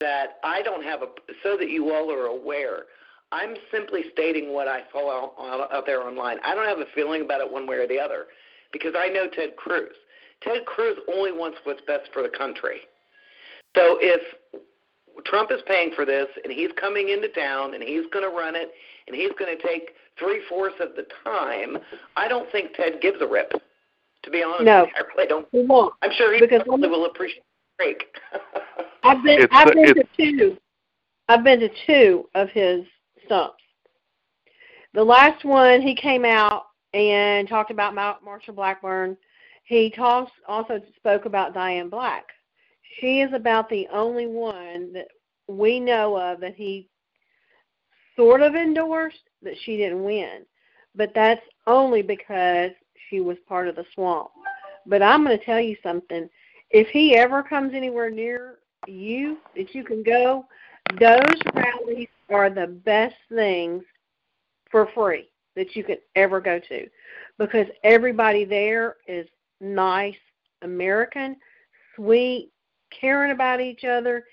that I don't have a so that you all are aware. I'm simply stating what I saw out there online. I don't have a feeling about it one way or the other because I know Ted Cruz. Ted Cruz only wants what's best for the country. So if Trump is paying for this and he's coming into town and he's going to run it and he's going to take three fourths of the time, I don't think Ted gives a rip. To be honest, no, I really don't. He won't. I'm sure he because probably will appreciate the break. [LAUGHS] I've been it's, uh, I've been it's, to two. I've been to two of his stumps. The last one, he came out and talked about Marsha Blackburn. He talks also spoke about Diane Black. She is about the only one that we know of that he sort of endorsed that she didn't win. But that's only because she was part of the swamp. But I'm going to tell you something. If he ever comes anywhere near you that you can go, those rallies are the best things for free that you could ever go to because everybody there is nice, American, sweet, caring about each other.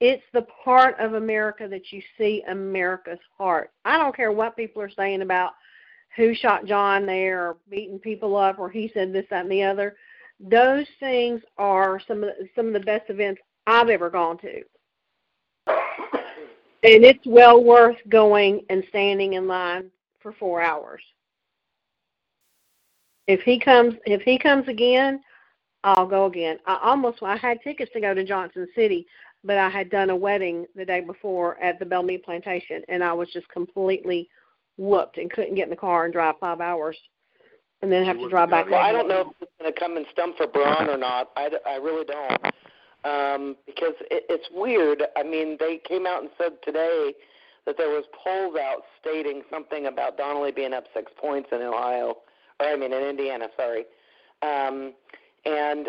It's the part of America that you see America's heart. I don't care what people are saying about who shot John there or beating people up or he said this, that, and the other. Those things are some of the, some of the best events I've ever gone to and it's well worth going and standing in line for four hours. If he comes, if he comes again, I'll go again. I almost I had tickets to go to Johnson City, but I had done a wedding the day before at the Bellmead Plantation, and I was just completely whooped and couldn't get in the car and drive five hours, and then have to drive back. Well, I don't know if it's going to come and stump for Braun or not. I, I really don't um, because it, it's weird. I mean, they came out and said today that there was polls out stating something about Donnelly being up six points in Ohio, or I mean in Indiana. Sorry, um, and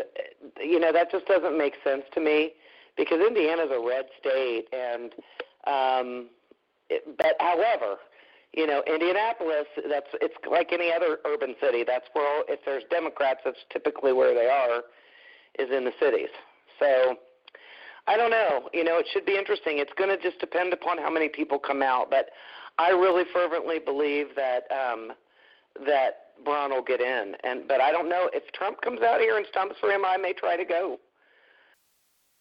you know that just doesn't make sense to me because Indiana's a red state, and um, it, but however. You know, Indianapolis. That's it's like any other urban city. That's where if there's Democrats, that's typically where they are, is in the cities. So I don't know. You know, it should be interesting. It's going to just depend upon how many people come out, but I really fervently believe that um, that Braun will get in. And but I don't know if Trump comes out here and stumps for him. I may try to go.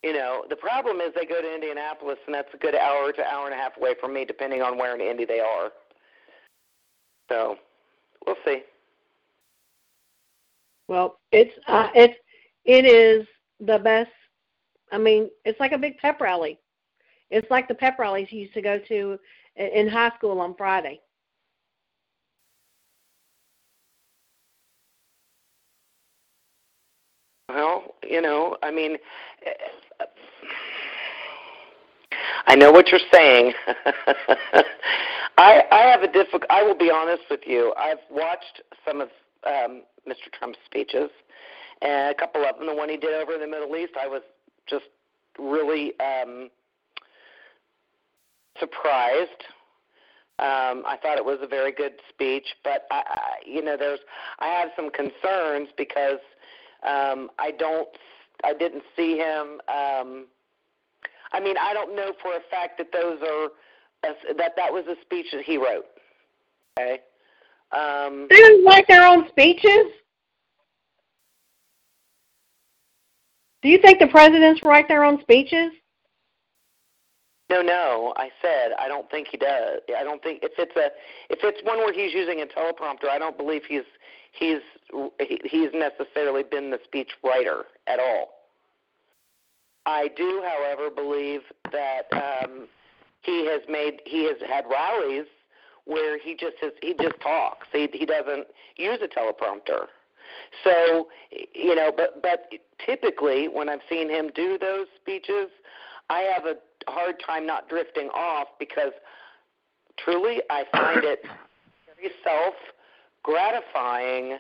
You know, the problem is they go to Indianapolis, and that's a good hour to hour and a half away from me, depending on where in Indy they are. So, we'll see. Well, it's uh, it's it is the best I mean, it's like a big pep rally. It's like the pep rallies you used to go to in high school on Friday. Well, you know, I mean, I know what you're saying. [LAUGHS] I I have a difficult. I will be honest with you. I've watched some of um, Mr. Trump's speeches, and a couple of them. The one he did over in the Middle East, I was just really um, surprised. Um, I thought it was a very good speech, but I, I, you know, there's I have some concerns because um, I don't, I didn't see him. Um, I mean, I don't know for a fact that those are that that was a speech that he wrote. Okay. Um, don't write their own speeches. Do you think the presidents write their own speeches? No, no. I said I don't think he does. I don't think if it's a if it's one where he's using a teleprompter, I don't believe he's he's he's necessarily been the speech writer at all. I do, however, believe that um, he has made he has had rallies where he just has, he just talks. He he doesn't use a teleprompter. So, you know, but but typically when I've seen him do those speeches, I have a hard time not drifting off because truly I find it very self gratifying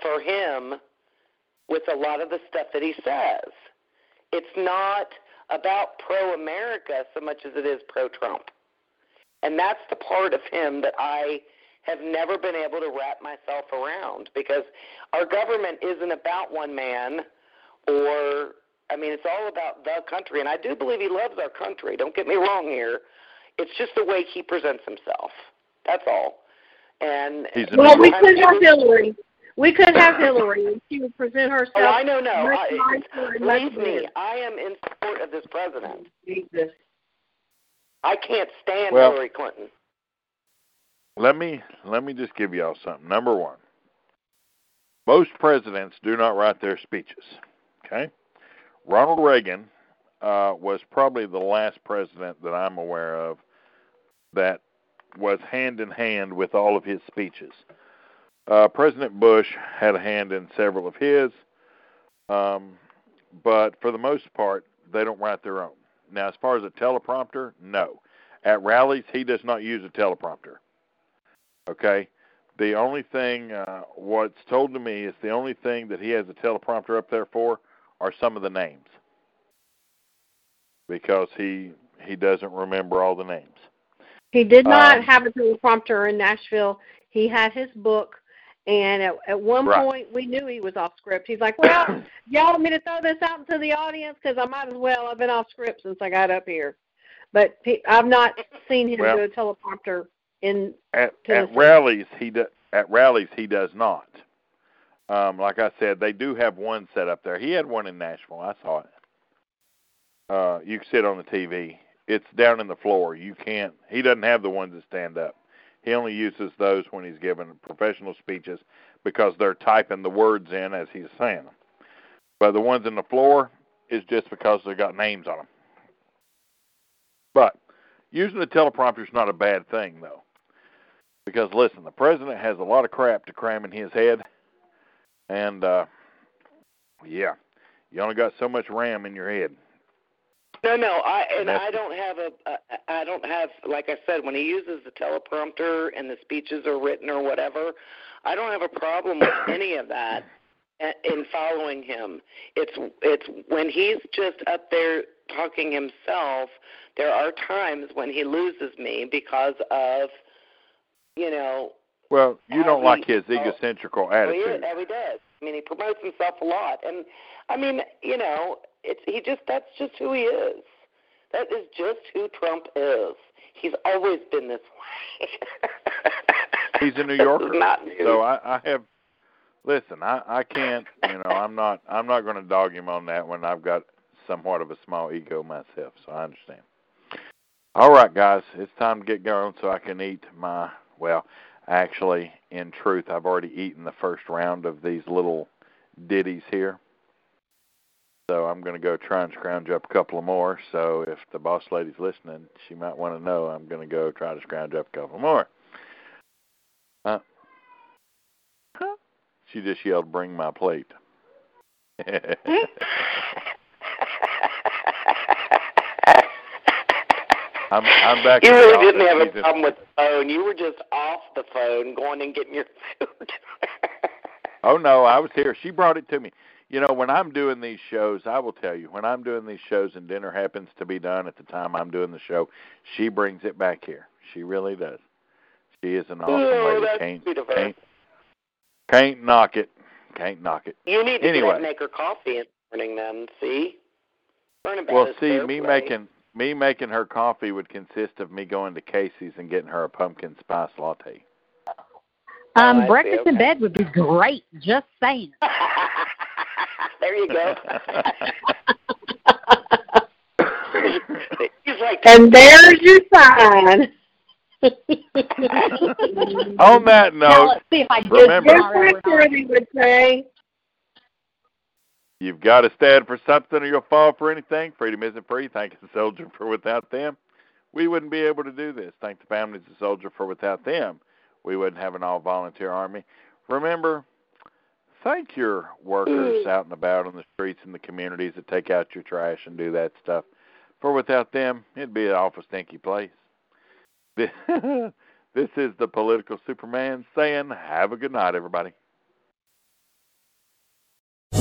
for him with a lot of the stuff that he says. It's not about pro America so much as it is pro Trump. And that's the part of him that I have never been able to wrap myself around because our government isn't about one man or I mean it's all about the country and I do believe he loves our country. Don't get me wrong here. It's just the way he presents himself. That's all. And well, we could have Hillary. We could have Hillary, and she would present herself. Oh, I know, no. much I, nicer believe me. I am in support of this president. Jesus. I can't stand Well- Hillary Clinton. Let me let me just give y'all something. Number one, most presidents do not write their speeches. Okay, Ronald Reagan uh, was probably the last president that I'm aware of that was hand in hand with all of his speeches. Uh, President Bush had a hand in several of his, um, but for the most part, they don't write their own. Now, as far as a teleprompter, no. At rallies, he does not use a teleprompter. Okay, the only thing uh, what's told to me is the only thing that he has a teleprompter up there for are some of the names because he he doesn't remember all the names. He did not Um, have a teleprompter in Nashville. He had his book, and at, at one Right. point we knew he was off script. He's like, "Well, [COUGHS] y'all want me to throw this out into the audience because I might as well. I've been off script since I got up here." But he, I've not seen him Well- do a teleprompter in. At at rallies he do, at rallies he does not. Um, like I said, they do have one set up there. He had one in Nashville. I saw it. Uh, you can sit on the TV. It's down in the floor. You can't. He doesn't have the ones that stand up. He only uses those when he's giving professional speeches because they're typing the words in as he's saying them. But the ones in the floor is just because they got names on them. But using the teleprompter is not a bad thing, though. Because listen, the president has a lot of crap to cram in his head, and uh, yeah, you only got so much RAM in your head. No, no, I and that's- I don't have a, I don't have like I said when he uses the teleprompter and the speeches are written or whatever, I don't have a problem with [COUGHS] any of that a- in following him. It's it's when he's just up there talking himself, there are times when he loses me because of you know, Well, you don't like his egocentrical well, he, attitude. he does. I mean, he promotes himself a lot, and I mean, you know, it's he just that's just who he is. That is just who Trump is. He's always been this way. [LAUGHS] He's a New Yorker, not new. so I, I have. Listen, I I can't. You know, I'm not. I'm not going to dog him on that one. I've got somewhat of a small ego myself. So I understand. All right, guys, it's time to get going so I can eat my. Well, actually, in truth, I've already eaten the first round of these little ditties here. So I'm going to go try and scrounge up a couple of more. So if the boss lady's listening, she might want to know I'm going to go try to scrounge up a couple more. Uh, she just yelled, "Bring my plate." [LAUGHS] I'm I'm back. you really didn't have a problem with the phone. You were just the phone, going and getting your food. [LAUGHS] Oh no, I was here. She brought it to me. You know, when I'm doing these shows, I will tell you, when I'm doing these shows and dinner happens to be done at the time I'm doing the show, she brings it back here. She really does. She is an awesome oh, lady. Can't, sweet of her. can't can't knock it. Can't knock it. You need to Anyway. get up and make her coffee in the morning, then. See, learn about Well, see, me way. making me making her coffee would consist of me going to Casey's and getting her a pumpkin spice latte. Um, Oh, I see, breakfast in bed would be great. Just saying. [LAUGHS] there you go. [LAUGHS] Like, And there's your sign. On that now note, let's see if I did remember- Just tomorrow or like not. Shirley would say. You've got to stand for something or you'll fall for anything. Freedom isn't free. Thank the soldier for without them, we wouldn't be able to do this. Thank the families of the soldier for without them, we wouldn't have an all volunteer army. Remember, thank your workers mm. out and about on the streets and the communities that take out your trash and do that stuff. For without them, it'd be an awful stinky place. [LAUGHS] This is the political Superman saying, "Have a good night, everybody."